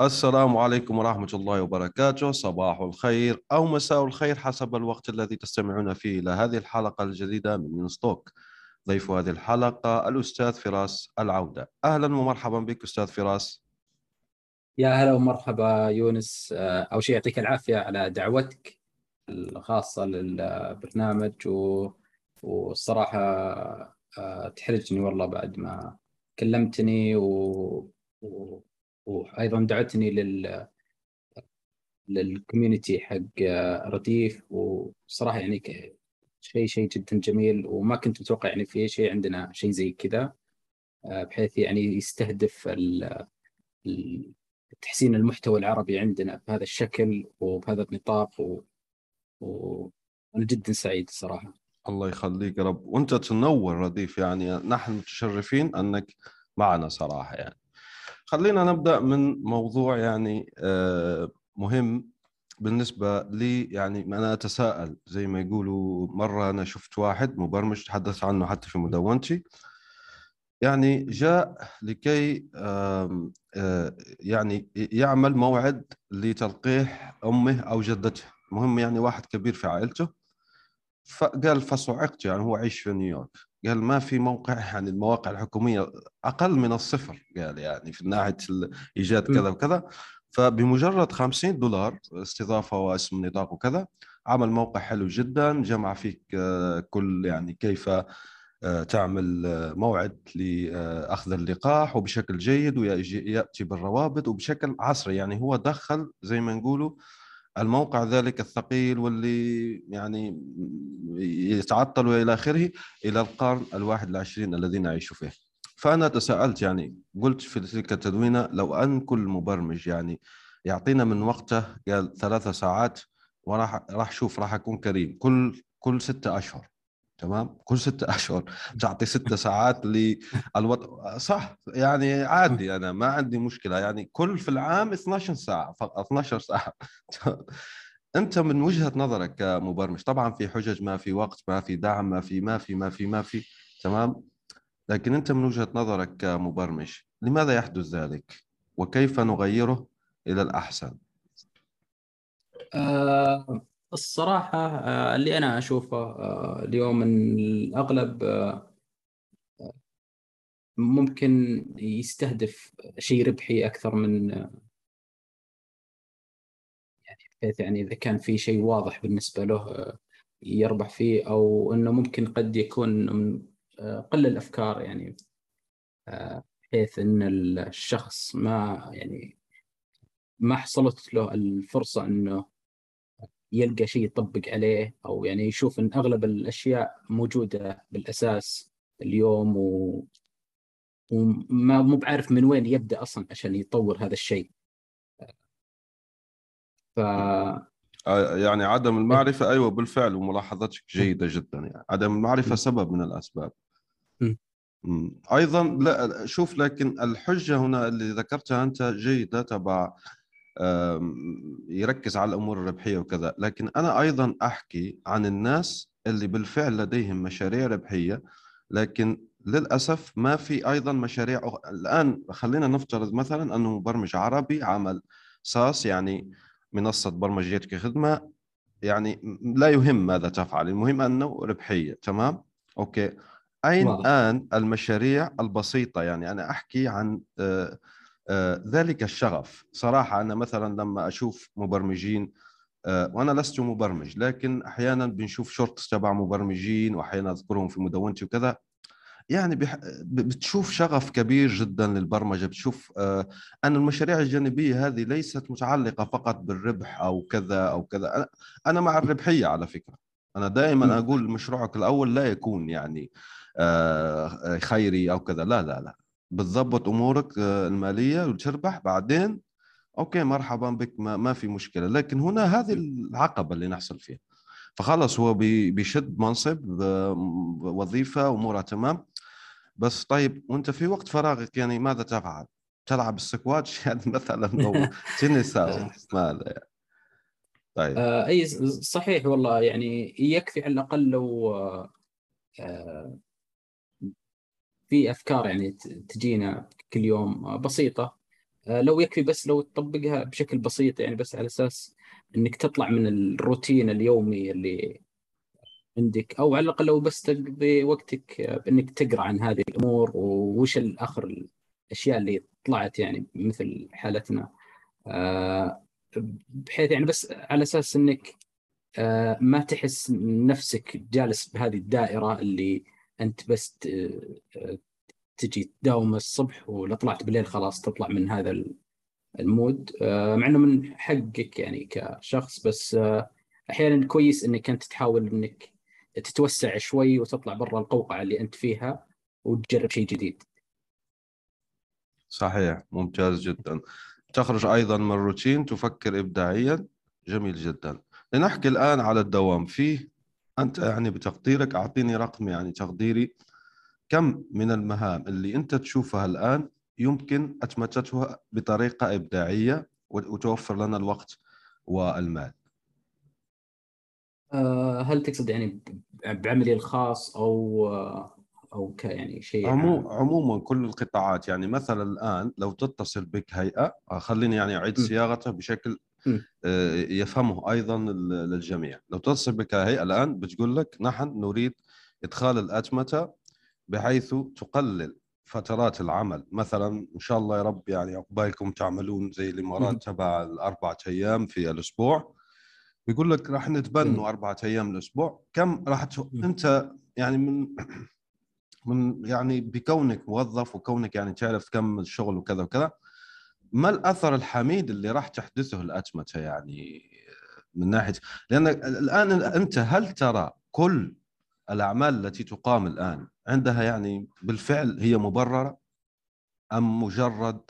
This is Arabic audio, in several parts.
السلام عليكم ورحمة الله وبركاته. صباح الخير أو مساء الخير حسب الوقت الذي تستمعون فيه إلى هذه الحلقة الجديدة من يونستوك ضيف هذه الحلقة الأستاذ فراس العودة. أهلا ومرحبا بك أستاذ فراس. يا هلا ومرحبا يونس. آه، أول شيء يعطيك العافية على دعوتك الخاصة للبرنامج و... والصراحة آه، تحرجني والله بعد ما كلمتني. و... وأيضا دعتني لل للكوميونتي حق رديف. وصراحة يعني شيء شيء جدا جميل. وما كنت متوقع يعني في شيء عندنا شيء زي كذا بحيث يعني يستهدف تحسين المحتوى العربي عندنا بهذا الشكل وبهذا النطاق. و... وأنا جدا سعيد الصراحه الله يخليك يا رب. وأنت تنور رديف يعني نحن متشرفين أنك معنا صراحة يعني. خلينا نبدأ من موضوع يعني آه، مهم بالنسبة لي. يعني أنا أتساءل زي ما يقولوا مرة أنا شفت واحد مبرمج تحدث عنه حتى في مدونتي. يعني جاء لكي آه، يعني يعمل موعد لتلقيح أمه أو جدته. مهم يعني واحد كبير في عائلته. فقال فصعقت يعني هو عايش في نيويورك. قال ما في موقع يعني المواقع الحكومية أقل من الصفر قال يعني في ناحية إيجاد كذا وكذا. فبمجرد 50 دولار استضافة واسم نطاق وكذا عمل موقع حلو جدا جمع فيك آه، كل يعني كيف آه، تعمل آه، موعد لأخذ اللقاح وبشكل جيد وياتي بالروابط وبشكل عصري. يعني هو دخل زي ما نقولوا الموقع ذلك الثقيل واللي يعني يتعطل والى آخره إلى القرن الواحد والعشرين الذي نعيش فيه. فأنا تساءلت يعني قلت في تلك التدوينة لو أن كل مبرمج يعني يعطينا من وقته قال ثلاثة ساعات وراح راح شوف راح أكون كريم. كل كل ستة أشهر. تمام؟ كل ستة أشهر. تعطي ستة ساعات للوضع صح يعني عادي أنا ما عندي مشكلة. يعني كل في العام 12 ساعة فقط 12 ساعة. أنت من وجهة نظرك كمبرمج طبعا في حجج ما في وقت ما في دعم ما في ما في ما في ما في تمام؟ لكن أنت من وجهة نظرك كمبرمج لماذا يحدث ذلك؟ وكيف نغيره إلى الأحسن؟ آه الصراحة آه، اللي أنا أشوفه آه، اليوم إن الأغلب آه، ممكن يستهدف شيء ربحي أكثر من يعني بحيث يعني إذا كان في شيء واضح بالنسبة له يربح فيه أو إنه ممكن قد يكون من قل الأفكار يعني بحيث إن الشخص ما يعني ما حصلت له الفرصة إنه يلقى شيء يطبق عليه أو يعني يشوف إن أغلب الأشياء موجودة بالأساس اليوم و وما مو بعارف من وين يبدأ أصلا عشان يطور هذا الشيء. ف آه، يعني عدم المعرفة أيوه بالفعل وملاحظتك جيدة جدا يعني. عدم المعرفة سبب من الأسباب. أيضا لا شوف لكن الحجة هنا اللي ذكرتها أنت جيدة تبع يركز على الأمور الربحية وكذا. لكن أنا أيضا أحكي عن الناس اللي بالفعل لديهم مشاريع ربحية لكن للأسف ما في أيضا مشاريع أخ... الآن خلينا نفترض مثلا أنه مبرمج عربي عمل SaaS يعني منصة برمجيات كخدمه يعني لا يهم ماذا تفعل المهم أنه ربحية تمام؟ okay. أين الان المشاريع البسيطة؟ يعني أنا أحكي عن آه آه، ذلك الشغف. صراحة أنا مثلا لما أشوف مبرمجين آه، وأنا لست مبرمج لكن أحيانا بنشوف shorts تبع مبرمجين وأحيانا أذكرهم في مدونتي وكذا. يعني بح... بتشوف شغف كبير جدا للبرمجة بتشوف آه أن المشاريع الجانبية هذه ليست متعلقة فقط بالربح أو كذا أو كذا. أنا مع الربحية على فكرة. أنا دائما أقول مشروعك الأول لا يكون يعني آه خيري أو كذا. لا لا لا. بتضبط أمورك آه، المالية وتربح بعدين. أوكي مرحبا بك ما, ما في مشكلة. لكن هنا هذه العقبة اللي نحصل فيها. فخلص هو بي- بيشد منصب آه، وظيفة أمورها تمام. بس طيب وأنت في وقت فراغك يعني ماذا تفعل؟ تلعب السكواتش يعني مثلا أو تنس أو ماذا يعني. طيب. آه أي صحيح والله. يعني يكفي على الأقل لو في أفكار يعني تجينا كل يوم آه، بسيطة. آه لو يكفي بس لو تطبقها بشكل بسيط يعني بس على أساس إنك تطلع من الروتين اليومي اللي عندك أو على الأقل لو بس تقضي وقتك آه، بانك تقرأ عن هذه الأمور ووش الآخر الأشياء اللي طلعت يعني مثل حالتنا. آه بحيث يعني بس على أساس إنك آه، ما تحس نفسك جالس بهذه الدائرة اللي أنت بس تجي تداوم الصبح ولو طلعت بالليل خلاص تطلع من هذا ال- المود. آه، مع أنه من حقك يعني كشخص بس آه، أحيانا كويس أنك أنت تحاول أنك تتوسع شوي وتطلع برا القوقعة اللي أنت فيها وتجرب شيء جديد. صحيح ممتاز جدا. تخرج أيضا من الروتين تفكر ابداعيا. جميل جدا. لنحكي الآن على الدوام. فيه أنت يعني بتقديرك أعطيني رقم يعني تقديري كم من المهام اللي أنت تشوفها الآن يمكن اتمتتها بطريقة إبداعية وتوفر لنا الوقت والمال آه، هل تقصد يعني بعملي الخاص أو آه، أو ك يعني شيء عمو؟ عموما كل القطاعات يعني مثلا الآن لو تتصل بك هيئة خليني يعني أعيد. صياغته بشكل يفهمه أيضا للجميع. لو تتصل بك هيئه الآن بتقول لك نحن نريد إدخال الأتمتة بحيث تقلل فترات العمل. مثلا إن شاء الله يا رب يعني عقبالكم تعملون زي الامارات تبع الأربعة أيام في الأسبوع. بيقول لك راح نتبنوا م. أربعة أيام الأسبوع. كم راح ت... أنت يعني من من يعني بكونك موظف وكونك يعني تعرف كم الشغل وكذا وكذا ما الأثر الحميد اللي راح تحدثه الأتمتة يعني من ناحية لأن الآن أنت هل ترى كل الأعمال التي تقام الآن عندها يعني بالفعل هي مبررة أم مجرد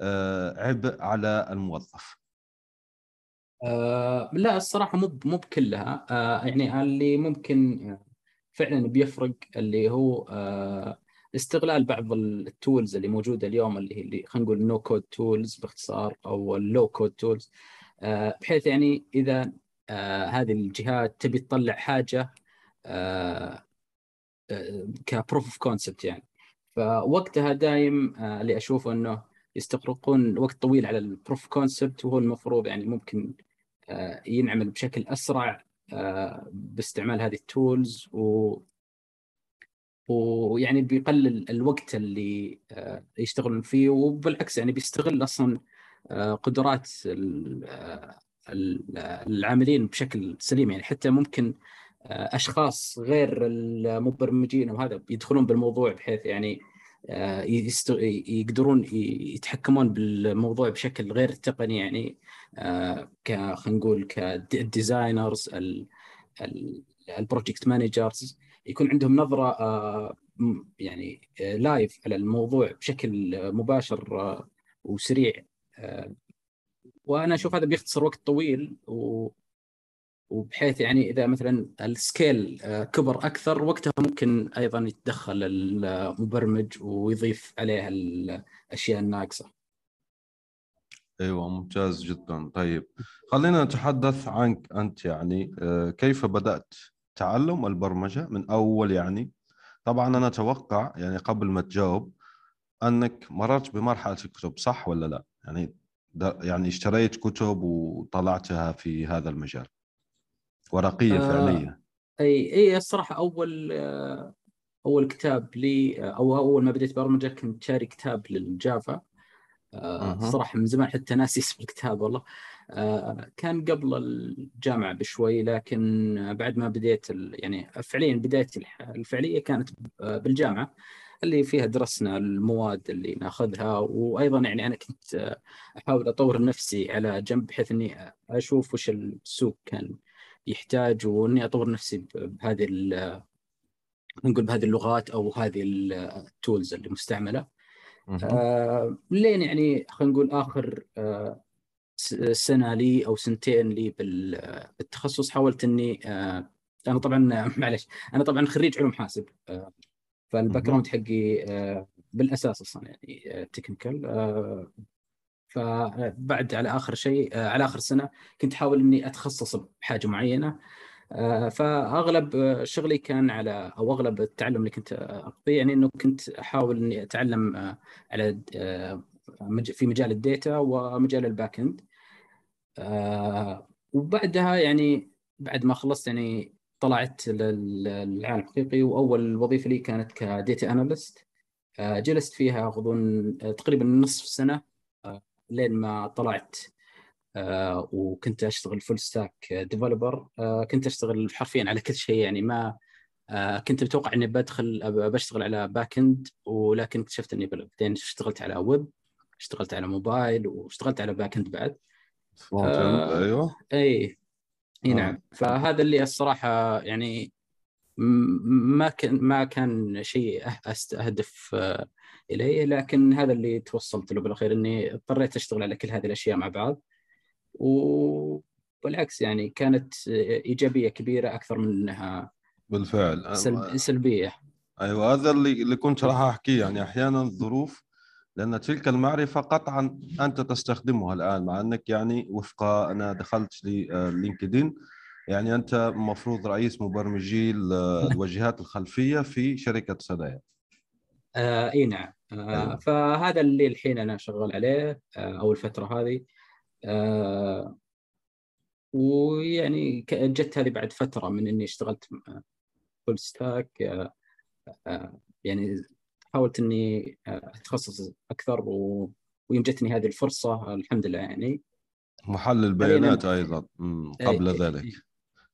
آه، عبء على الموظف؟ آه لا الصراحة مو مو بكلها آه يعني اللي ممكن فعلا بيفرق اللي هو آه استغلال بعض ال tools اللي موجودة اليوم اللي هي خلينا نقول no code tools باختصار أو ال low code tools بحيث يعني إذا آه هذه الجهات تبي تطلع حاجة آه ك proof of concept يعني. فوقتها دايم آه اللي أشوفه إنه يستغرقون وقت طويل على ال proof concept وهو المفروض يعني ممكن آه، ينعمل بشكل أسرع باستعمال هذه ال tools و ويعني بيقلل الوقت اللي آه، يشتغلون فيه وبالعكس يعني بيستغل أصلا آه، قدرات آه، ال- العاملين بشكل سليم. يعني حتى ممكن أشخاص غير المبرمجين وهذا يدخلون بالموضوع بحيث يعني يقدرون يتحكمون بالموضوع بشكل غير تقني. يعني ك خلينا نقول ك designers ال project managers يكون عندهم نظرة آه، يعني آه، live على الموضوع بشكل آه، مباشر آه، وسريع. آه، وأنا أشوف هذا بيختصر وقت طويل و وبحيث يعني إذا مثلا السكيل آه، كبر أكثر وقتها ممكن أيضا يتدخل المبرمج ويضيف عليها الأشياء الناقصة. أيوه ممتاز جدا. طيب خلينا نتحدث عنك أنت يعني آه، كيف بدأت؟ تعلم البرمجة من أول يعني. طبعا أنا أتوقع يعني قبل ما تجاوب أنك مررت بمرحلة الكتب صح ولا لا؟ يعني يعني اشتريت كتب وطلعتها في هذا المجال. ورقية آه، فعليه أي أي الصراحة أول آه، أول كتاب لي أو أول ما بديت برمجة كنت شاري كتاب للجافا. آه، أها. الصراحة من زمان حتى ناسي اسم الكتاب والله. آه، كان قبل الجامعة بشوي لكن بعد ما بديت يعني فعليا بدايتي الفعلية كانت ب- بالجامعة اللي فيها درسنا المواد اللي ناخذها. وأيضا يعني أنا كنت آه، أحاول أطور نفسي على جنب بحيث إني أشوف وش السوق كان يحتاج وإني أطور نفسي بهذه نقول بهذه اللغات أو هذه ال tools اللي مستعملة. آه لين يعني خلينا نقول آخر آه سنة لي أو سنتين لي بالتخصص حاولت إني آه أنا طبعا معلش أنا طبعا خريج علوم حاسب آه فال background حقي آه بالأساس أصلا يعني technical فبعد على آخر شيء على آخر سنة كنت احاول إني أتخصص بحاجة معينة فأغلب شغلي كان على أو أغلب التعلم اللي كنت أقضيه يعني إنه كنت أحاول إني أتعلم على في مجال ال data ومجال ال back end وبعدها يعني بعد ما خلصت يعني طلعت للعالم الحقيقي وأول وظيفة لي كانت ك data analyst. جلست فيها أظن تقريبا نصف سنة لين ما طلعت. آه، وكنت أشتغل full stack developer كنت أشتغل حرفيا على كل شيء يعني ما آه، كنت متوقع إني بدخل بشتغل على back end ولكن اكتشفت إني بعدين اشتغلت على ويب اشتغلت على موبايل واشتغلت على back end بعد. آه أيوه. إي إي نعم. آه. فهذا اللي الصراحة يعني ما كان ما كان شيء أستهدف آه، إليه لكن هذا اللي توصلت له بالأخير إني اضطريت أشتغل على كل هذه الأشياء مع بعض. وبالعكس يعني كانت إيجابية كبيرة أكثر من إنها بالفعل. سلب... سلبية. أيوه هذا اللي اللي كنت راح أحكيه. يعني أحيانا الظروف لأن تلك المعرفة قطعا أنت تستخدمها الآن مع أنك يعني وفق أنا دخلت للينكدين يعني أنت المفروض رئيس مبرمجي الواجهات الخلفية في شركة سدايا آه إي نعم. آه أيوة. فهذا اللي الحين أنا شغال عليه آه أو الفترة هذه. آه ويعني جت هذه بعد فترة من إني اشتغلت full stack آه آه يعني حاولت إني أتخصص أكثر و... ويوم جتني هذه الفرصة الحمد لله يعني. محلل بيانات أيضا قبل أي ذلك. أي.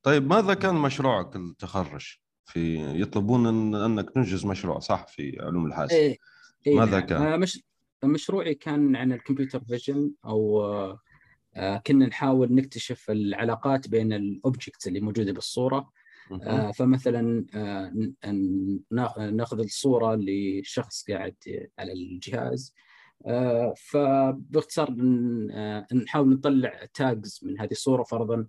طيب ماذا كان مشروعك التخرج؟ في يطلبون إن أنك تنجز مشروع صح؟ في علوم الحاسب. أي. أي ماذا نعم. كان؟ مش... مشروعي كان عن ال computer vision أو آه، كنا نحاول نكتشف العلاقات بين ال objects اللي موجودة بالصورة. آه، فمثلا آه، ناخذ الصورة لشخص قاعد على الجهاز. فباختصار نحاول نطلع tags من هذه الصورة. فرضا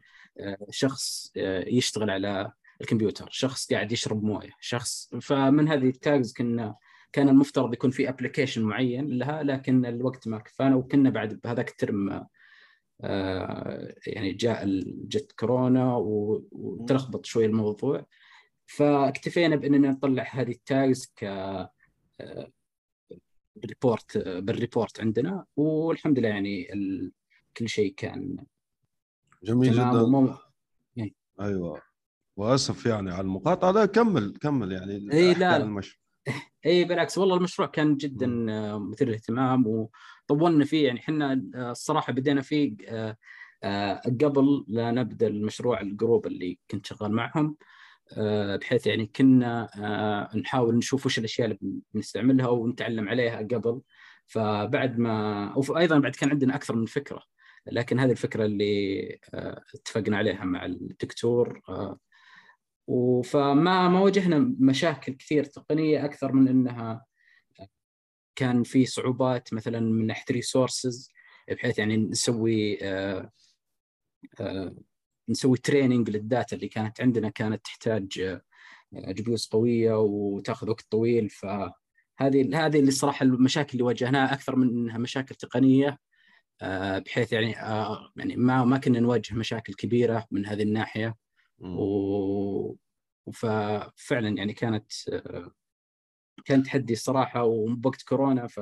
شخص يشتغل على الكمبيوتر شخص قاعد يشرب موية شخص فمن هذه ال tags كنا كان المفترض يكون في application معين لها لكن الوقت ما كفانا وكنا بعد بهذاك الترم آه، يعني جاء جت كورونا وتلخبط شوي الموضوع. فاكتفينا بإننا نطلع هذه ال tags ك report آه، بال report عندنا. والحمد لله يعني ال... كل شيء كان جميل جدا. ومو... يعني. أيوه. وأسف يعني على المقاطعة لا كمل كمل يعني. اي لا. المش... إي بالعكس والله المشروع كان جدا مثير للاهتمام وطولنا فيه. يعني إحنا آه، الصراحة بدينا فيه آه، آه، قبل لا نبدأ المشروع ال group اللي كنت شغال معهم بحيث يعني كنا نحاول نشوف وش الأشياء اللي بنستعملها ونتعلم عليها قبل. فبعد ما وأيضا بعد كان عندنا أكثر من فكرة لكن هذه الفكرة اللي اتفقنا عليها مع الدكتور فما ما واجهنا مشاكل كثير تقنية أكثر من إنها كان في صعوبات مثلا من ناحية ريسورسز بحيث يعني نسوي آه، آه، نسوي training لل data اللي كانت عندنا كانت تحتاج GPUs آه، قوية وتأخذ وقت طويل. فهذه هذه اللي صراحة المشاكل اللي واجهناها أكثر من إنها مشاكل تقنية بحيث يعني يعني ما ما كنا نواجه مشاكل كبيرة من هذه الناحية. و... ففعلا يعني كانت كان تحدي الصراحة وبوقت كورونا ف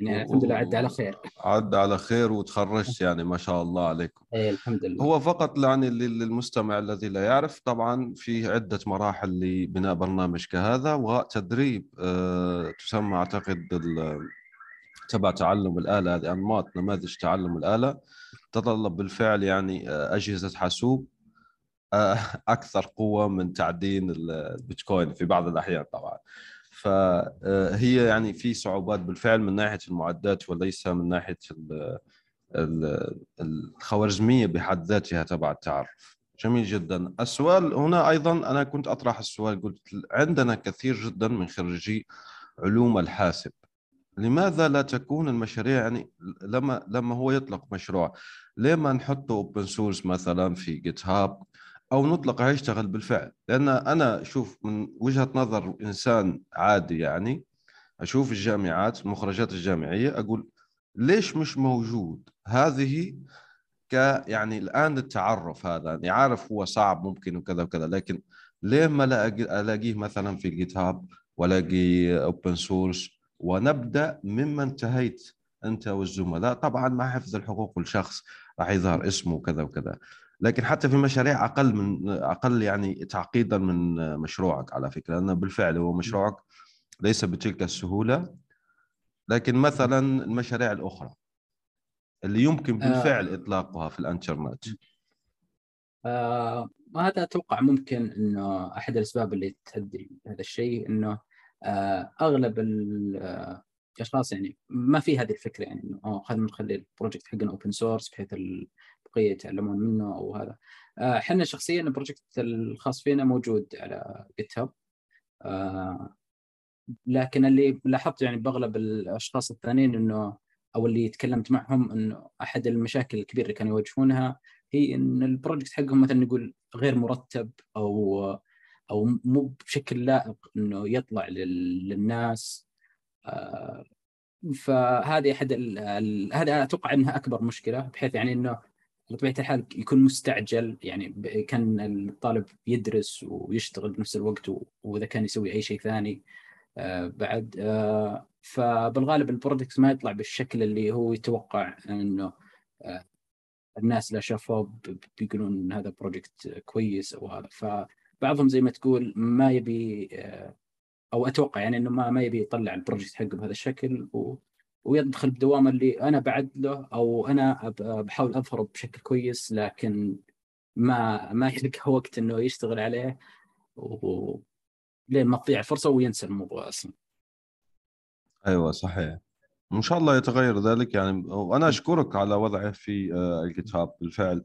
يعني الحمد لله عدى على خير. عدى على خير وتخرجت يعني ما شاء الله عليكم. إيه الحمد لله. هو فقط يعني للمستمع الذي لا يعرف طبعا في عدة مراحل لبناء برنامج كهذا وتدريب أه تسمى أعتقد تبع تعلم الآلة هذه أنماط نماذج تعلم الآلة. تتطلب بالفعل يعني آه، أجهزة حاسوب آه، أكثر قوة من تعدين البيتكوين في بعض الأحيان طبعا. فهي آه، يعني في صعوبات بالفعل من ناحية المعدات وليس من ناحية الخوارزمية بحد ذاتها تبع التعرف. جميل جدا. السؤال هنا أيضا أنا كنت أطرح السؤال قلت عندنا كثير جدا من خريجي علوم الحاسب. لماذا لا تكون المشاريع يعني لما لما هو يطلق مشروع؟ ليه ما نحطه open source مثلا في GitHub أو نطلقه يشتغل بالفعل؟ لأن أنا أشوف من وجهة نظر إنسان عادي يعني أشوف الجامعات المخرجات الجامعية أقول ليش مش موجود؟ هذه ك يعني الآن التعرف هذا يعني عارف هو صعب ممكن وكذا وكذا لكن ليه ما ألاقيه مثلا في GitHub والاقي open source ونبدأ مما انتهيت أنت والزملاء طبعا مع حفظ الحقوق الشخص راح يظهر اسمه وكذا وكذا. لكن حتى في مشاريع أقل من أقل يعني تعقيدا من مشروعك على فكرة لأنه بالفعل هو مشروعك ليس بتلك السهولة. لكن مثلا المشاريع الأخرى اللي يمكن آه. بالفعل آه إطلاقها في الانترنت. آه هذا أتوقع ممكن إنه أحد الأسباب اللي تؤدي هذا الشيء؟ إنه أغلب الاشخاص آه، يعني ما في هذه الفكرة يعني إنه خلينا نخلي ال project حقنا open source بحيث البقية يتعلمون منه أو هذا. إحنا آه شخصيا ال project الخاص فينا موجود على GitHub آه لكن اللي لاحظت يعني بأغلب الأشخاص الثانيين إنه أو اللي تكلمت معهم إنه أحد المشاكل الكبيرة اللي كانوا يواجهونها هي إن ال project حقهم مثلا نقول غير مرتب أو أو مو بشكل لائق إنه يطلع للناس. آه، فهذه أحد هذا أتوقع إنها أكبر مشكلة بحيث يعني إنه بطبيعه الحال يكون مستعجل يعني كان الطالب يدرس ويشتغل بنفس الوقت وإذا كان يسوي أي شيء ثاني آه، بعد. آه، فبالغالب ال product ما يطلع بالشكل اللي هو يتوقع إنه الناس لا شافوه بيقولون هذا project كويس أو هذا. فبعضهم زي ما تقول ما يبي أو أتوقع يعني إنه ما ما يبي يطلع ال project حقه بهذا الشكل و ويدخل بدوامة اللي أنا بعد له أو أنا بحاول أظهره بشكل كويس لكن ما ما يلقى وقت إنه يشتغل عليه و لين ما تضيع الفرصه وينسى الموضوع أصلا. أيوه صحيح. ان شاء الله يتغير ذلك يعني وأنا أشكرك على وضعه في آه، الكتاب بالفعل.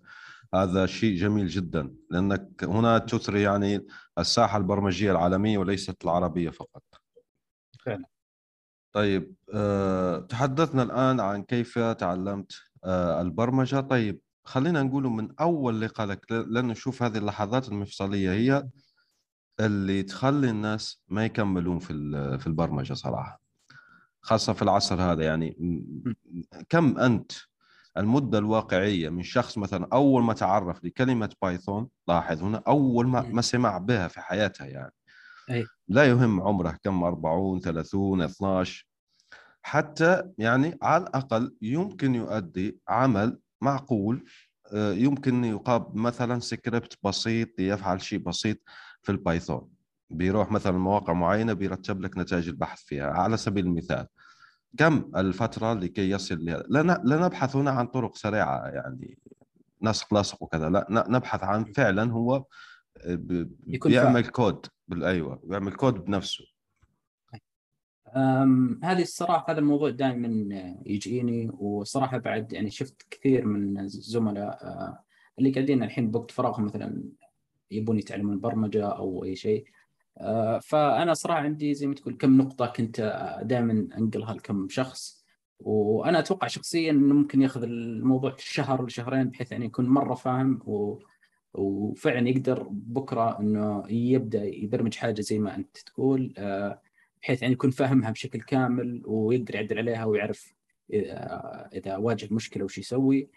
هذا شيء جميل جدا لأنك هنا تثري يعني الساحة البرمجية العالمية وليست العربية فقط. فعلا. طيب أه تحدثنا الآن عن كيف تعلمت أه البرمجة. طيب خلينا نقول من أول لقاء لك لأن نشوف هذه اللحظات المفصلية هي اللي تخلي الناس ما يكملون في في البرمجة صراحة خاصة في العصر هذا يعني. كم أنت المدة الواقعية من شخص مثلا أول ما تعرف لكلمة بايثون لاحظ هنا أول ما ما سمع بها في حياته يعني. أي. لا يهم عمره كم 40 30 12 حتى يعني على الأقل يمكن يؤدي عمل معقول آه، يمكن يكتب مثلا سكريبت بسيط يفعل شيء بسيط في ال Python. بيروح مثلا مواقع معينة بيرتب لك نتائج البحث فيها. على سبيل المثال كم الفترة لكي يصل لهذا لا لا نبحث هنا عن طرق سريعة يعني نسق لصق وكذا لا نبحث عن فعلا هو بيعمل كود أيوه بيعمل كود بنفسه. هذه الصراحة هذا الموضوع دائما يجيني وصراحة بعد يعني شفت كثير من الزملاء آه، اللي قاعدين الحين بوقت فراغهم مثلا يبون يتعلمون برمجة أو أي شيء آه، فأنا صراحة عندي زي ما تقول كم نقطة كنت دائما أنقلها لكم شخص. وأنا أتوقع شخصيا إنه ممكن ياخذ الموضوع شهر لشهرين بحيث يعني يكون مرة فاهم و... وفعلا يقدر بكرة إنه يبدأ يبرمج حاجة زي ما أنت تقول آه، بحيث يعني يكون فاهمها بشكل كامل ويقدر يعدل عليها ويعرف آه، إذا واجه مشكلة وش يسوي.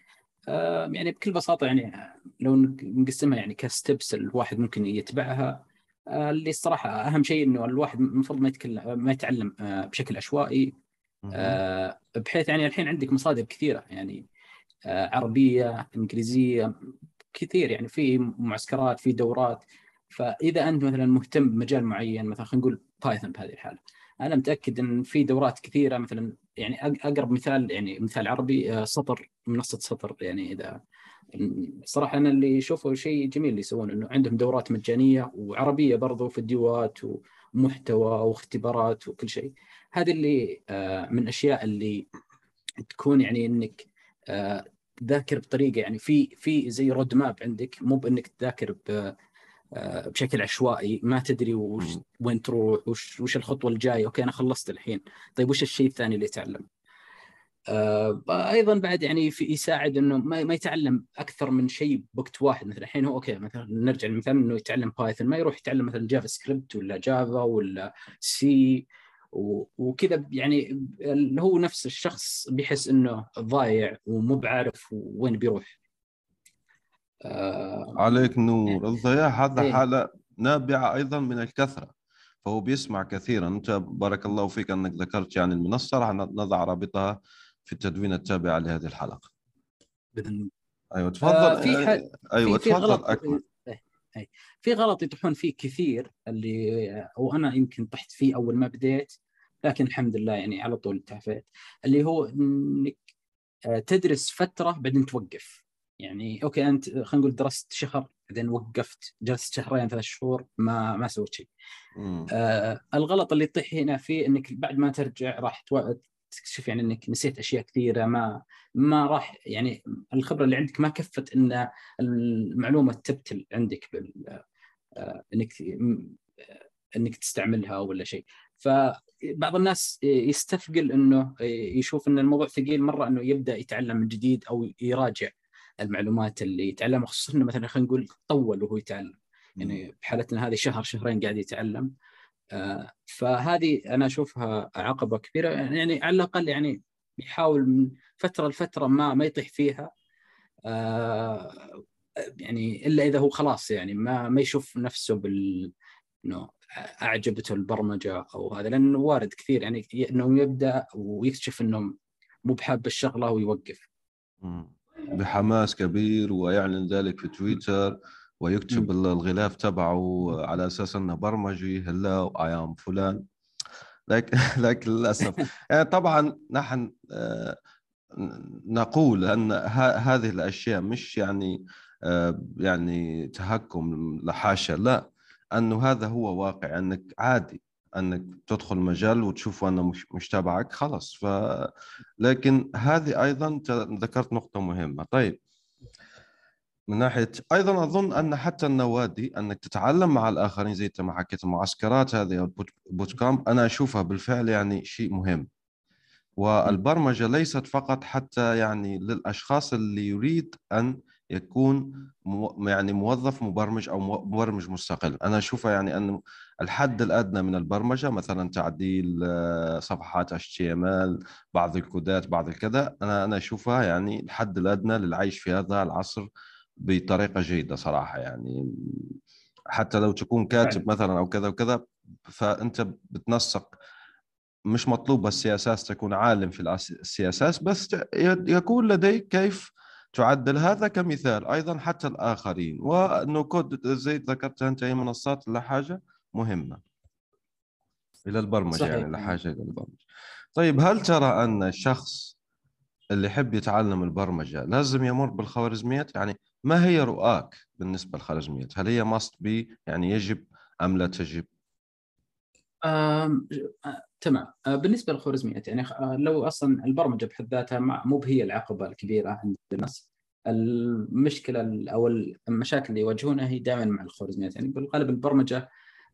يعني بكل بساطة يعني لو نقسمها يعني كستبس الواحد ممكن يتبعها. آه، اللي الصراحة أهم شيء إنه الواحد المفروض ما يتكلم ما يتعلم آه، بشكل عشوائي آه، بحيث يعني الحين عندك مصادر كثيرة يعني عربية إنجليزية كثير يعني في معسكرات في دورات. فإذا أنت مثلا مهتم بمجال معين مثلا خلينا نقول بايثون بهذه الحالة أنا متأكد إن في دورات كثيرة مثلا يعني أقرب مثال يعني مثال عربي سطر منصة سطر يعني إذا صراحة أنا اللي اشوفه شيء جميل اللي يسوون إنه عندهم دورات مجانية وعربية برضو فيديوهات ومحتوى واختبارات وكل شيء. هذه اللي آه، من الاشياء اللي تكون يعني إنك آه، تذاكر بطريقة يعني في في زي road map عندك مو بإنك تذاكر آه، بشكل عشوائي ما تدري وش. وين تروح وش وش الخطوة الجاية okay أنا خلصت الحين. طيب وش الشيء الثاني اللي اتعلم أيضا بعد يعني في يساعد إنه ما, ما يتعلم أكثر من شيء بوقت واحد. مثلا الحين هو okay مثلا نرجع للمثال إنه يتعلم Python ما يروح يتعلم مثلا JavaScript ولا Java ولا سي وكذا يعني هو نفس الشخص بيحس إنه ضايع ومو بعارف وين بيروح. آه، عليك نور. الضياع هذا إيه. حالة نابعة أيضا من الكثرة فهو بيسمع كثيرا. أنت بارك الله فيك أنك ذكرت يعني المنصة راح نضع رابطها في التدوين التابع لهذه الحلقة. بإذن أيوة تفضل. آه، في أيوة في في تفضل. غلط. أكمل. إيه، إيه. في غلط يطيحون فيه كثير اللي وأنا يمكن طحت فيه أول ما بديت لكن الحمد لله يعني على طول تعافيت اللي هو إنك آه، تدرس فترة بعدين توقف. يعني okay أنت خلينا نقول درست شهر بعدين وقفت جلست شهرين ثلاث شهور ما ما سويت شيء. آه الغلط اللي يطيح هنا فيه إنك بعد ما ترجع راح. تكتشف يعني إنك نسيت أشياء كثيرة ما ما راح يعني الخبرة اللي عندك ما كفت إن المعلومة تبتل عندك بال آه، إنك آه، إنك تستعملها ولا شيء. فبعض الناس يستثقل إنه يشوف إن الموضوع ثقيل مرة إنه يبدأ يتعلم من جديد أو يراجع المعلومات اللي يتعلمها خصوصا انه مثلا خلينا نقول طول وهو يتعلم. يعني بحالتنا هذه شهر شهرين قاعد يتعلم. فهذه أنا أشوفها عقبة كبيرة. يعني على الأقل يعني يحاول من فترة لفترة ما ما يطيح فيها. آه، يعني إلا إذا هو خلاص يعني ما ما يشوف نفسه بال إنه أعجبته البرمجة أو هذا لأنه وارد كثير. يعني إنه يبدأ ويكتشف إنه مو بحاب الشغلة ويوقف. بحماس كبير ويعلن ذلك في تويتر. ويكتب الغلاف تبعه على أساس إنه برمجي هلا اي ام فلان. لكن لكن للأسف. يعني طبعا نحن آه، نقول أن هذه الأشياء مش يعني آه، يعني تهكم لحاشا. لا انه هذا هو واقع أنك عادي أنك تدخل مجال وتشوف انه مش مش تبعك خلاص. ف لكن هذه أيضا ذكرت نقطة مهمة. طيب من ناحية أيضا أظن أن حتى النوادي أنك تتعلم مع الآخرين زي ما حكيت المعسكرات هذه أو البوت- كامب أنا أشوفها بالفعل يعني شيء مهم. والبرمجة ليست فقط حتى يعني للأشخاص اللي يريد أن يكون مو يعني موظف مبرمج أو مبرمج مستقل. أنا أشوفها يعني انه الحد الأدنى من البرمجة مثلا تعديل آه، صفحات HTML بعض الكودات بعض الكذا أنا أنا أشوفها يعني الحد الأدنى للعيش في هذا العصر بطريقة جيدة صراحة يعني. حتى لو تكون كاتب مثلا أو كذا وكذا فأنت بتنسق مش مطلوب السياسات تكون عالم في السياسات بس يكون لديك كيف تعدل هذا كمثال أيضا حتى الآخرين. وال no code زي ذكرت أنت هي منصات لحاجه مهمة. إلى البرمجة صحيح. يعني لحاجه إلى البرمجة. طيب هل ترى أن الشخص اللي يحب يتعلم البرمجة لازم يمر بالخوارزميات؟ يعني ما هي رؤاك بالنسبة للخوارزميات هل هي must be يعني يجب أم لا تجب؟ آه، تمام. بالنسبة للخوارزميات يعني لو أصلا البرمجة بحد ذاتها مو هي العقبة الكبيرة عند الناس. المشكلة ال- أو المشاكل اللي يواجهونها هي دائما مع الخوارزميات يعني بالغالب البرمجة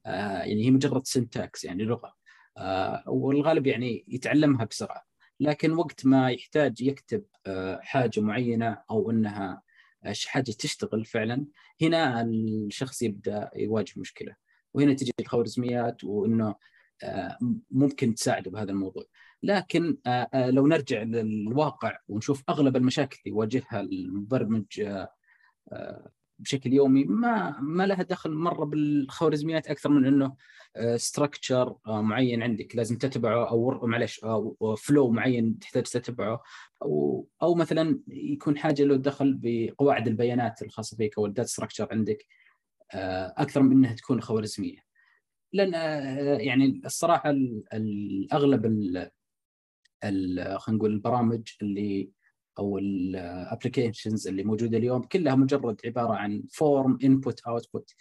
آه، يعني هي مجرد سنتاكس يعني لغة. آه، والغالب يعني يتعلمها بسرعة. لكن وقت ما يحتاج يكتب حاجة معينة أو إنها حاجة تشتغل فعلا. هنا الشخص يبدأ يواجه مشكلة وهنا تجي الخوارزميات وإنه آه، ممكن تساعده بهذا الموضوع. لكن آه، آه، لو نرجع للواقع ونشوف أغلب المشاكل اللي يواجهها المبرمج بشكل يومي ما ما لها دخل مرة بالخوارزميات أكثر من إنه ستراكشر معين عندك. لازم تتبعه أو معلش أو فلو معين تحتاج تتبعه. أو أو مثلا يكون حاجة له دخل بقواعد البيانات الخاصة فيك أو ال data structure عندك آه، أكثر من إنها تكون خوارزمية. لأن آه، يعني الصراحة ال- الاغلب ال- ال- خلينا نقول البرامج اللي أو ال applications اللي موجودة اليوم كلها مجرد عبارة عن form input output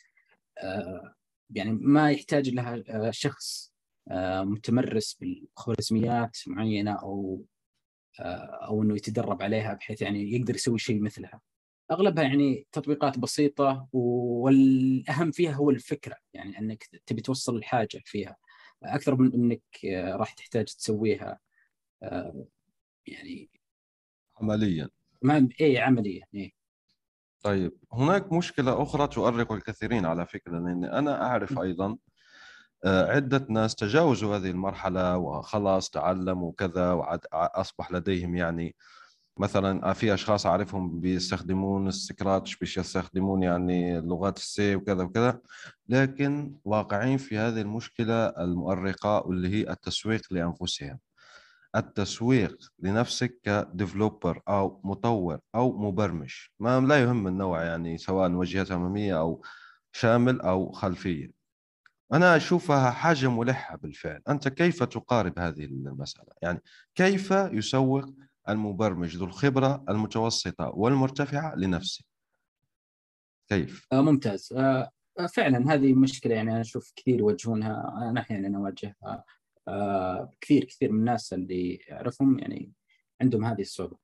يعني ما يحتاج لها آه، شخص آه، متمرس بالخوارزميات معينة أو آه، أو إنه يتدرب عليها بحيث يعني يقدر يسوي شيء مثلها. أغلبها يعني تطبيقات بسيطة والأهم فيها هو الفكرة يعني إنك تبي توصل الحاجة فيها. أكثر من إنك راح تحتاج تسويها. يعني عمليا. ما اي عمليا اي طيب هناك مشكلة أخرى تؤرق الكثيرين على فكرة لأن أنا أعرف أيضا آه، عدة ناس تجاوزوا هذه المرحلة وخلاص تعلموا كذا وأصبح لديهم يعني مثلا في أشخاص أعرفهم بيستخدمون ال Scratch بيستخدمون يعني لغات ال C وكذا وكذا لكن واقعين في هذه المشكلة المؤرقة واللي هي التسويق لأنفسهم. التسويق لنفسك ك developer أو مطور أو مبرمج ما لا يهم النوع يعني سواء وجهة أمامية أو شامل أو خلفية. أنا أشوفها حاجة ملحة بالفعل. أنت كيف تقارب هذه المسألة؟ يعني كيف يسوق المبرمج ذو الخبرة المتوسطة والمرتفعة لنفسه؟ كيف؟ آه ممتاز. آه, آه، فعلا هذه مشكلة يعني أنا أشوف كثير يواجهونها انا أحيانا اواجهها آه كثير كثير من الناس اللي اعرفهم يعني عندهم هذه الصعوبة.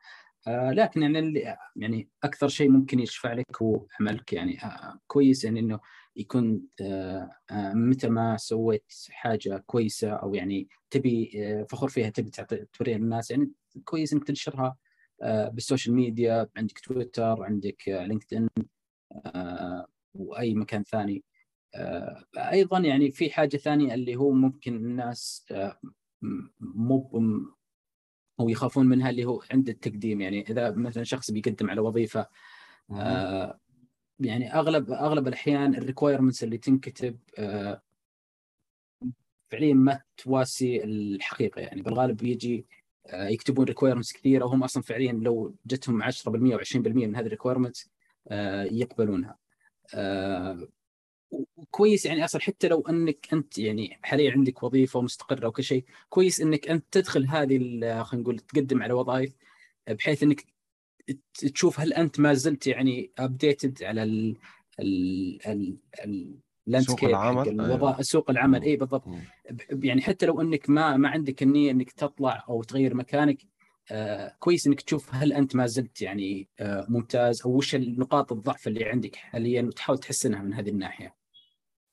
آه لكن يعني اللي يعني أكثر شيء ممكن يشفع لك هو عملك. يعني آه كويس يعني إنه يكون آه متى ما سويت حاجة كويسة أو يعني تبي فخور فيها تبي توريها للناس يعني كويس إنك تنشرها بال social media عندك تويتر عندك LinkedIn آه وأي مكان ثاني. أيضا يعني في حاجة ثانية اللي هو ممكن الناس آه، مو أو يخافون منها اللي هو عند التقديم. يعني إذا مثلا شخص بيقدم على وظيفة آه، يعني أغلب أغلب الأحيان ال requirements اللي تنكتب فعليا ما تواسي الحقيقة. يعني بالغالب بيجي يكتبون requirements كثيرة وهم أصلا فعليا لو جتهم 10% أو 20% من هذه ال requirements يقبلونها. كويس يعني أصلا حتى لو أنك أنت يعني حاليا عندك وظيفة مستقره وكل شيء كويس إنك أنت تدخل هذه خلينا نقول تقدم على وظائف بحيث إنك تشوف هل أنت ما زلت يعني ابديتد على ال ال ال سوق العمل. سوق العمل. اي بالضبط. يعني حتى لو إنك ما ما عندك النية إنك تطلع أو تغير مكانك آه كويس إنك تشوف هل أنت ما زلت يعني آه ممتاز أو وش نقاط الضعف اللي عندك حاليا وتحاول تحسنها من هذه الناحية.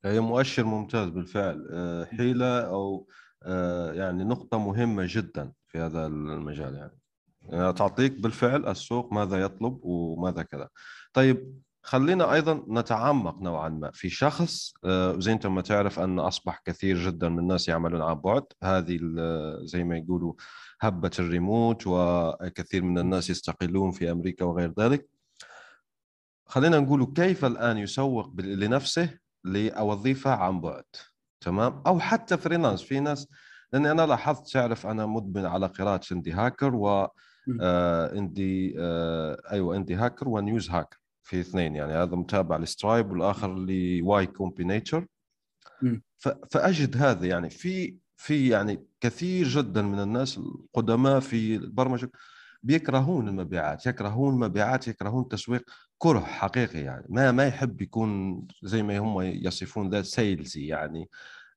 هي مؤشر ممتاز بالفعل آه، حيلة أو آه، يعني نقطة مهمة جدا في هذا المجال يعني. يعني تعطيك بالفعل السوق ماذا يطلب وماذا كذا. طيب خلينا أيضا نتعمق نوعا ما في شخص آه، زي أنت ما تعرف أن أصبح كثير جدا من الناس يعملون عن بعد. هذه زي ما يقولوا هبة الريموت وكثير من الناس يستقلون في أمريكا وغير ذلك. خلينا نقول كيف الآن يسوق لنفسه لوظيفه عن بعد تمام؟ أو حتى freelance في ناس لأني أنا لاحظت تعرف أنا مدمن على قراءة Indie Hackers و آه indie آه أيوه Indie Hackers و News Hacker في اثنين يعني هذا متابع ل Stripe والآخر ل Y Combinator فأجد هذا يعني في في يعني كثير جدا من الناس القدماء في البرمجة بيكرهون المبيعات يكرهون المبيعات يكرهون التسويق كره حقيقي يعني. ما ما يحب يكون زي ما هم يصفون the salesy يعني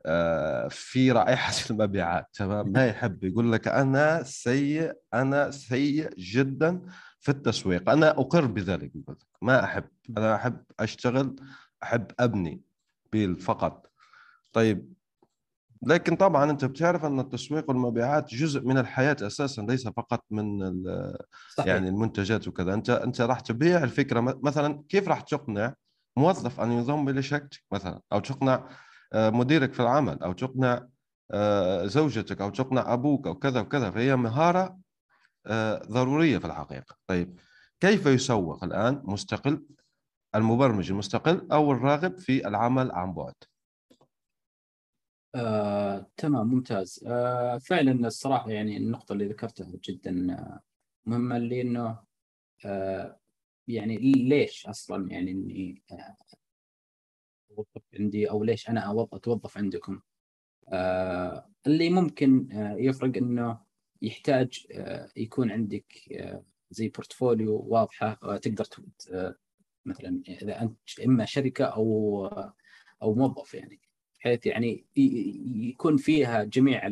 آه، في رائحة المبيعات تمام؟ ما يحب. يقول لك أنا سيء أنا سيء جدا في التسويق. أنا أقر بذلك ما أحب. أنا أحب أشتغل أحب أبني بيل فقط. طيب لكن طبعا أنت بتعرف أن التسويق والمبيعات جزء من الحياة أساسا ليس فقط من صحيح. يعني المنتجات وكذا. أنت أنت راح تبيع الفكرة مثلا كيف راح تقنع موظف أن ينضم إلى شركتك مثلا؟ أو تقنع آه، مديرك في العمل؟ أو تقنع آه، زوجتك؟ أو تقنع أبوك؟ أو كذا وكذا. فهي مهارة آه، ضرورية في الحقيقة. طيب كيف يسوق الآن مستقل المبرمج المستقل أو الراغب في العمل عن بعد؟ آه، تمام ممتاز. آه، فعلا الصراحة يعني النقطة اللي ذكرتها جدا آه، مهمة اللي انه آه، يعني ليش أصلا يعني إني آه، أوظف عندي أو ليش أنا أتوظف عندكم؟ آه، اللي ممكن يفرق إنه يحتاج يكون عندك زي بورتفوليو واضحة آه، تقدر مثلا إذا أنت إما شركة أو أو موظف يعني. بحيث يعني يكون فيها جميع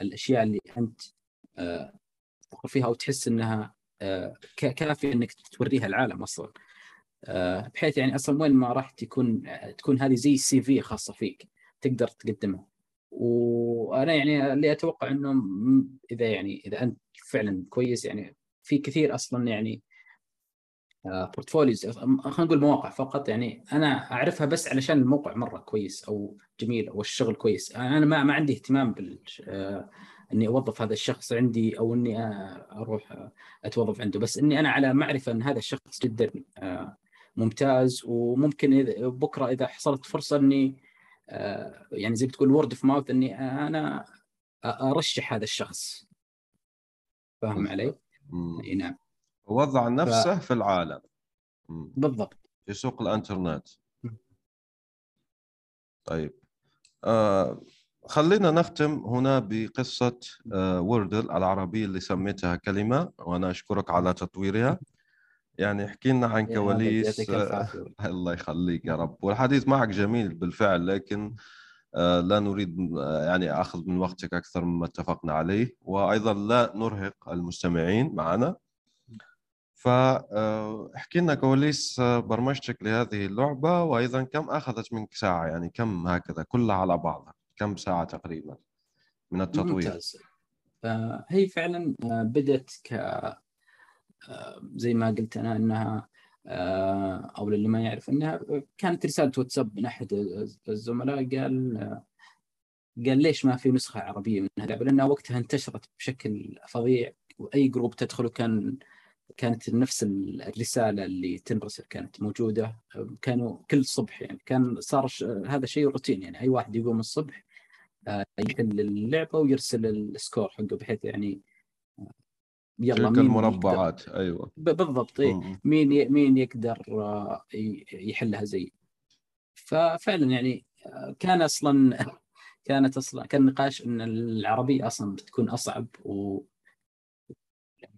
الأشياء اللي أنت تفكر فيها أو تحس إنها آه، ك- كافي إنك توريها العالم أصلا. آه، بحيث يعني أصلا وين ما رحت يكون تكون هذه زي CV خاصة فيك تقدر تقدمها. وأنا يعني اللي أتوقع إنه إذا يعني إذا أنت فعلا كويس يعني في كثير أصلا يعني portfolios خلينا نقول مواقع فقط. يعني أنا أعرفها بس علشان الموقع مرة كويس أو جميل أو الشغل كويس. أنا ما ما عندي اهتمام بال آه، إني أوظف هذا الشخص عندي أو إني آه، أروح آه، أتوظف عنده. بس إني أنا على معرفة إن هذا الشخص جدا آه، ممتاز. وممكن إذا بكرة إذا حصلت فرصة إني آه، يعني زي بتقول word of mouth إني أنا أرشح هذا الشخص. فاهم علي؟ إي نعم. وضع نفسه في العالم. بالضبط. في سوق الانترنت. طيب. آه خلينا نختم هنا بقصة آه وردل العربية اللي سميتها كلمة وأنا أشكرك على تطويرها. يعني احكي لنا عن كواليس عافية. الله يخليك يا رب. والحديث معك جميل بالفعل لكن آه، لا نريد آه، يعني أخذ من وقتك أكثر مما اتفقنا عليه. وأيضا لا نرهق المستمعين معنا. فاحكي لنا كواليس آه، برمجتك لهذه اللعبة وأيضا كم أخذت منك ساعة؟ يعني كم هكذا كلها على بعضها كم ساعة تقريبا من التطوير؟ ممتاز. آه، هي فعلا آه، بدت ك آه، زي ما قلت أنا إنها آه، أو للي ما يعرف إنها كانت رسالة واتساب من أحد الزملاء قال آه، قال ليش ما في نسخة عربية من اللعبة؟ لأنها وقتها انتشرت بشكل فظيع وأي جروب تدخله كان كانت نفس الرسالة اللي تنرسل كانت موجودة. كانوا كل صبح يعني كان صار هذا شيء روتين يعني. أي واحد يقوم الصبح آه، يحل اللعبة ويرسل السكور حقه بحيث يعني آه، يلا مين المربعات أيوة. ب- بالضبط. إيه. مين ي- مين يقدر آه، يحلها زي. ففعلا يعني كان أصلا كانت أصلا كان نقاش إن العربية أصلا بتكون أصعب و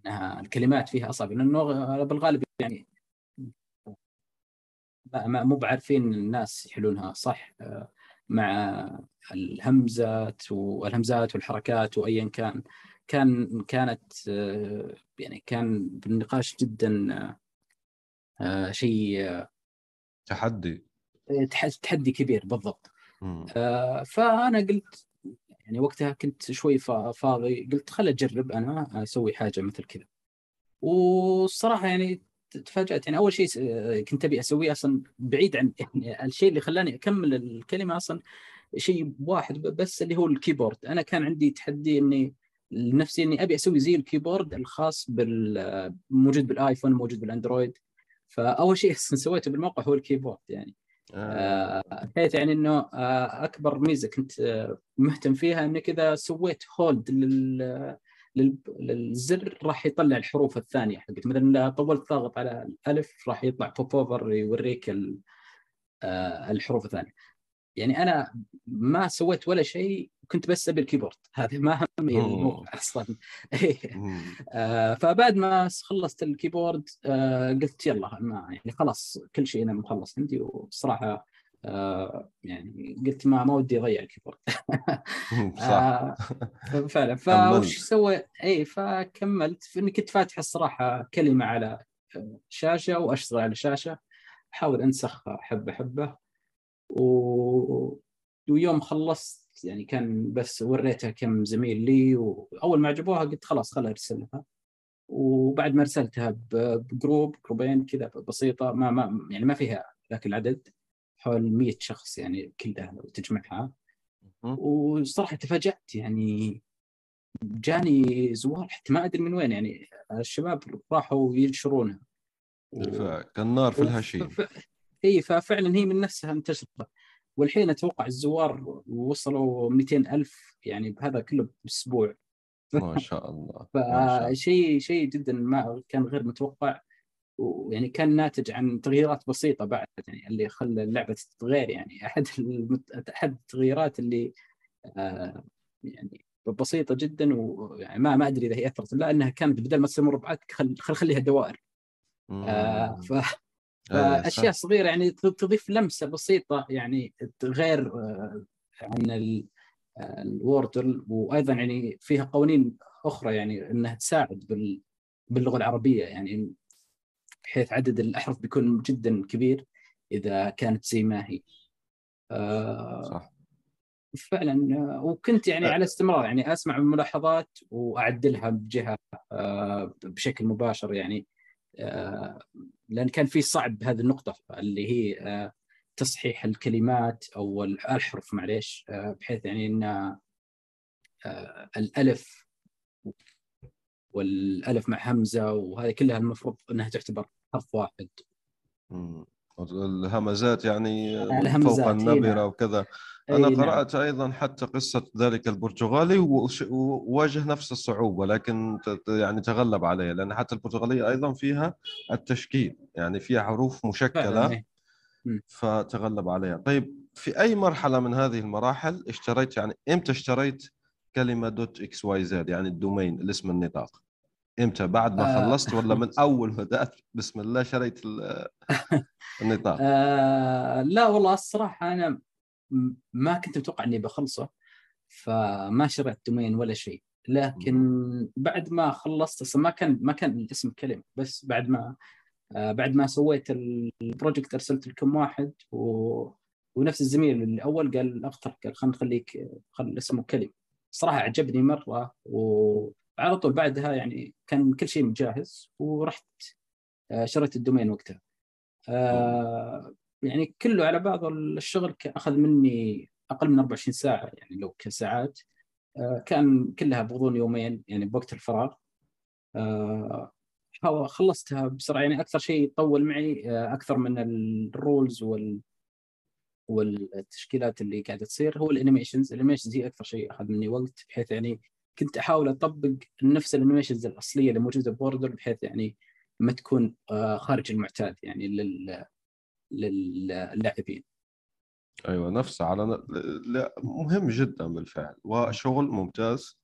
لانها الكلمات فيها أصعب لأنه بالغالب يعني ما- مو بعارفين الناس يحلونها صح؟ آه، مع الهمزات والهمزات والحركات وايا كان. كان كانت آه، يعني كان بالنقاش جدا آه، شيء تحدي. تح- تحدي كبير بالضبط. مم. فأنا قلت يعني وقتها كنت شوي فا- فاضي قلت خل أجرب أنا أسوي حاجة مثل كذا. والصراحة يعني تفاجأت. يعني أول شيء كنت أبي أسويه أصلا بعيد عن يعني الشيء اللي خلاني أكمل الكلمة أصلا شيء واحد بس اللي هو ال keyboard. أنا كان عندي تحدي إني لنفسي إني أبي أسوي زي ال keyboard الخاص بال موجود بالآيفون موجود بالأندرويد. فأول شيء سويته بالموقع هو ال keyboard يعني. بحيث يعني إنه آه، أكبر ميزة كنت آه، مهتم فيها انك اذا سويت hold لل لل- للزر راح يطلع الحروف الثانية حقت. مثلا إذا طولت ضاغط على الألف راح يطلع popover يوريك آه، الحروف الثانية. يعني أنا ما سويت ولا شيء كنت بس أبي ال keyboard. هذا ما همني مم. الموقع أصلا. آه، فبعد ما خلصت ال keyboard آه، قلت يلا ما يعني خلاص كل شيء أنا مخلص عندي. وصراحة آه، يعني قلت ما ما ودي اضيع ال keyboard. آه، فعلا. فوش سوى اي فكملت. اني كنت فاتح الصراحة كلمة على شاشة وأشتغل على شاشة. أحاول انسخ حبة حبة. و... ويوم خلصت يعني كان بس وريتها كم زميل لي وأول ما عجبوها قلت خلاص خلها ارسلها وبعد ما أرسلتها بجروب جروبين كذا بسيطة ما ما يعني ما فيها ذاك العدد حول 100 شخص يعني كلها لو تجمعها. وصراحة تفاجأت يعني جاني زوار حتى ما أدري من وين يعني الشباب راحوا ينشرونها. كالنار في الهشيم. إي ففعلا هي من نفسها انتشرت والحين أتوقع الزوار وصلوا 200 ألف يعني بهذا كله بأسبوع ما شاء الله. فشيء شيء جدا ما كان غير متوقع ويعني كان ناتج عن تغييرات بسيطة بعد يعني اللي خلى اللعبة تتغير يعني أحد المت... أحد التغييرات اللي آه يعني بسيطة جدا ويعني ما ما أدري إذا هي أثرت لا أنها كانت بدل ما تصير مربعات خل خل خليها دوائر آه. ف... فأشياء. صغيرة يعني تضيف لمسة بسيطة يعني غير آه، عن آه، الوردل وأيضا يعني فيها قوانين أخرى يعني إنها تساعد بال باللغة العربية يعني بحيث عدد الأحرف بيكون جدا كبير إذا كانت زي ما هي آه، صح فعلا وكنت يعني على استمرار يعني أسمع الملاحظات وأعدلها بجهة آه، بشكل مباشر يعني لأن كان في صعب هذه النقطة اللي هي آه، تصحيح الكلمات أو الحرف معليش آه، بحيث يعني إن آه، الألف والألف مع همزة وهذه كلها المفروض إنها تعتبر حرف واحد. الهمزات يعني الهمزات، فوق إي النبرة نعم. وكذا أي أنا نعم. قرأت أيضا حتى قصة ذلك البرتغالي وواجه نفس الصعوبة لكن يعني تغلب عليها لأن حتى البرتغالية أيضا فيها التشكيل يعني فيها حروف مشكلة إيه. فتغلب عليها طيب في أي مرحلة من هذه المراحل اشتريت يعني إمتى اشتريت كلمة dot xyz يعني ال domain الاسم النطاق إمتى؟ بعد ما آه. خلصت ولا من أول ما بدأت؟ بسم الله شريت ال- النطاق. آه لا والله الصراحة أنا ما كنت متوقع إني بخلصه فما شريت domain ولا شيء. لكن بعد ما خلصت أصلا ما كان ما كان الاسم كلمه بس بعد ما آه بعد ما سويت ال project أرسلت لكم واحد و... ونفس الزميل الأول قال اقترح قال خلينا نخليك خل اسمه كلمه صراحة عجبني مرة وعلى طول بعدها يعني كان كل شيء مجهز ورحت آه شريت ال domain وقتها. آه يعني كله على بعضه الشغل أخذ مني أقل من 24 ساعة يعني لو كساعات آه كان كلها بغضون يومين يعني بوقت الفراغ. خلصتها بسرعة يعني أكثر شيء طول معي أكثر من ال rules وال والتشكيلات اللي قاعدة تصير هو ال animations ال animations هي أكثر شيء أخذ مني وقت بحيث يعني كنت أحاول أطبق نفس ال animations الأصلية اللي موجودة ب Wordle بحيث يعني ما تكون آه، خارج المعتاد يعني لل للاعبين أيوه نفسه على لا مهم جدا بالفعل. وشغل ممتاز.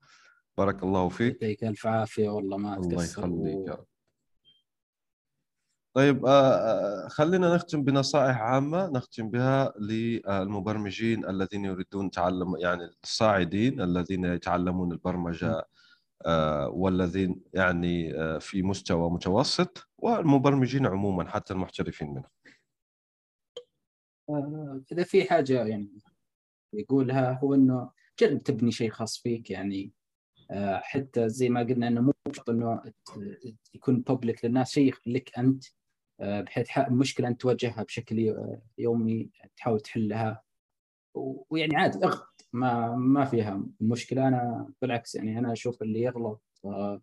بارك الله فيك. يعطيك ألف عافية والله ما الله تقصر يخليك يا و... طيب آه، آه، خلينا نختم بنصائح عامة نختم بها للمبرمجين الذين يريدون تعلم يعني الصاعدين الذين يتعلمون البرمجة آه، والذين يعني آه، في مستوى متوسط والمبرمجين عموما حتى المحترفين منهم. إذا في حاجة يعني يقولها هو إنه جرب تبني شيء خاص فيك يعني حتى زي ما قلنا إنه مو شرط إنه يكون بابليك للناس شيء لك أنت بحيث ح- مشكلة انت تواجهها بشكل ي- يومي تحاول تحلها. ويعني عادي أغلط. ما ما فيها مشكلة. أنا بالعكس يعني أنا أشوف اللي يغلط آه،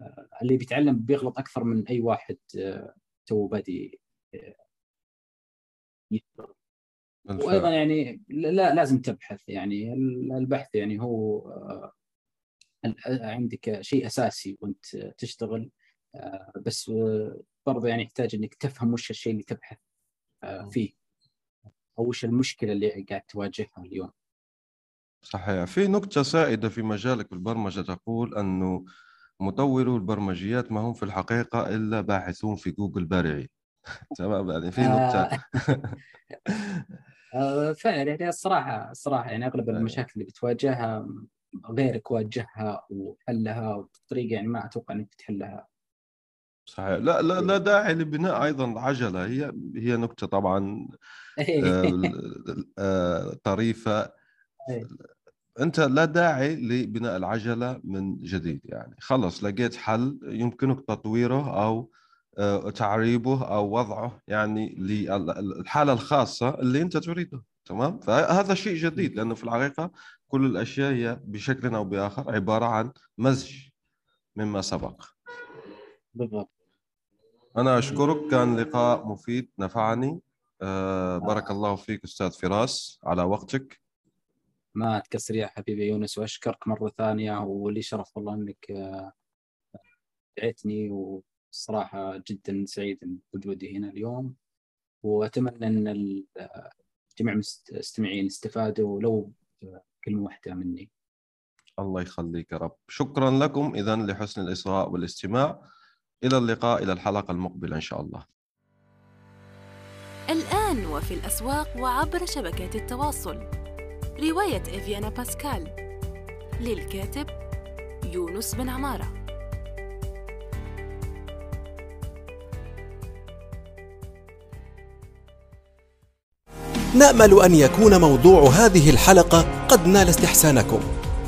آه، اللي بيتعلم بيغلط أكثر من أي واحد آه، تو بادي آه،. وأيضا يعني لا لازم تبحث. يعني البحث يعني هو آه، عندك شيء أساسي وأنت تشتغل. آه، بس آه، برضه يعني يحتاج إنك تفهم وش الشيء اللي تبحث آه، فيه. أو وش المشكلة اللي قاعد تواجهها اليوم. صحيح. في نقطة سائدة في مجالك بالبرمجة تقول أنه مطورو البرمجيات ما هم في الحقيقة إلا باحثون في جوجل بارعين. تمام؟ يعني في نقطة. آه، آه، فعلا. يعني الصراحة الصراحة يعني أغلب أيوة. المشاكل اللي بتواجهها غيرك واجهها وحلها بطريقه يعني ما أتوقع إنك بتحلها. صحيح. لا لا لا داعي لبناء أيضا عجلة. هي هي نقطة طبعا آه، آه، طريفة. إيه. أنت لا داعي لبناء العجلة من جديد يعني. خلص لقيت حل يمكنك تطويره أو آه، تعريبه أو وضعه يعني للحالة الخاصة اللي أنت تريدها تمام؟ فهذا شيء جديد لأنه في الحقيقة كل الأشياء هي بشكل أو بآخر عبارة عن مزج مما سبق. بالضبط. أنا أشكرك كان لقاء مفيد نفعني. آه، بارك الله فيك أستاذ فراس على وقتك. ما تكسر يا حبيبي يونس وأشكرك مرة ثانية ولي شرف والله إنك آه، دعيتني والصراحه جدا سعيد بوجودي هنا اليوم. وأتمنى إن ال- آه، جميع المستمعين استفادوا ولو آه، كلمة واحدة مني. الله يخليك يا رب. شكرا لكم إذا لحسن الإصغاء والاستماع. إلى اللقاء إلى الحلقة المقبلة إن شاء الله. الآن وفي الأسواق وعبر شبكات التواصل. رواية إفيانا باسكال. للكاتب يونس بن عمارة. نأمل أن يكون موضوع هذه الحلقة قد نال استحسانكم.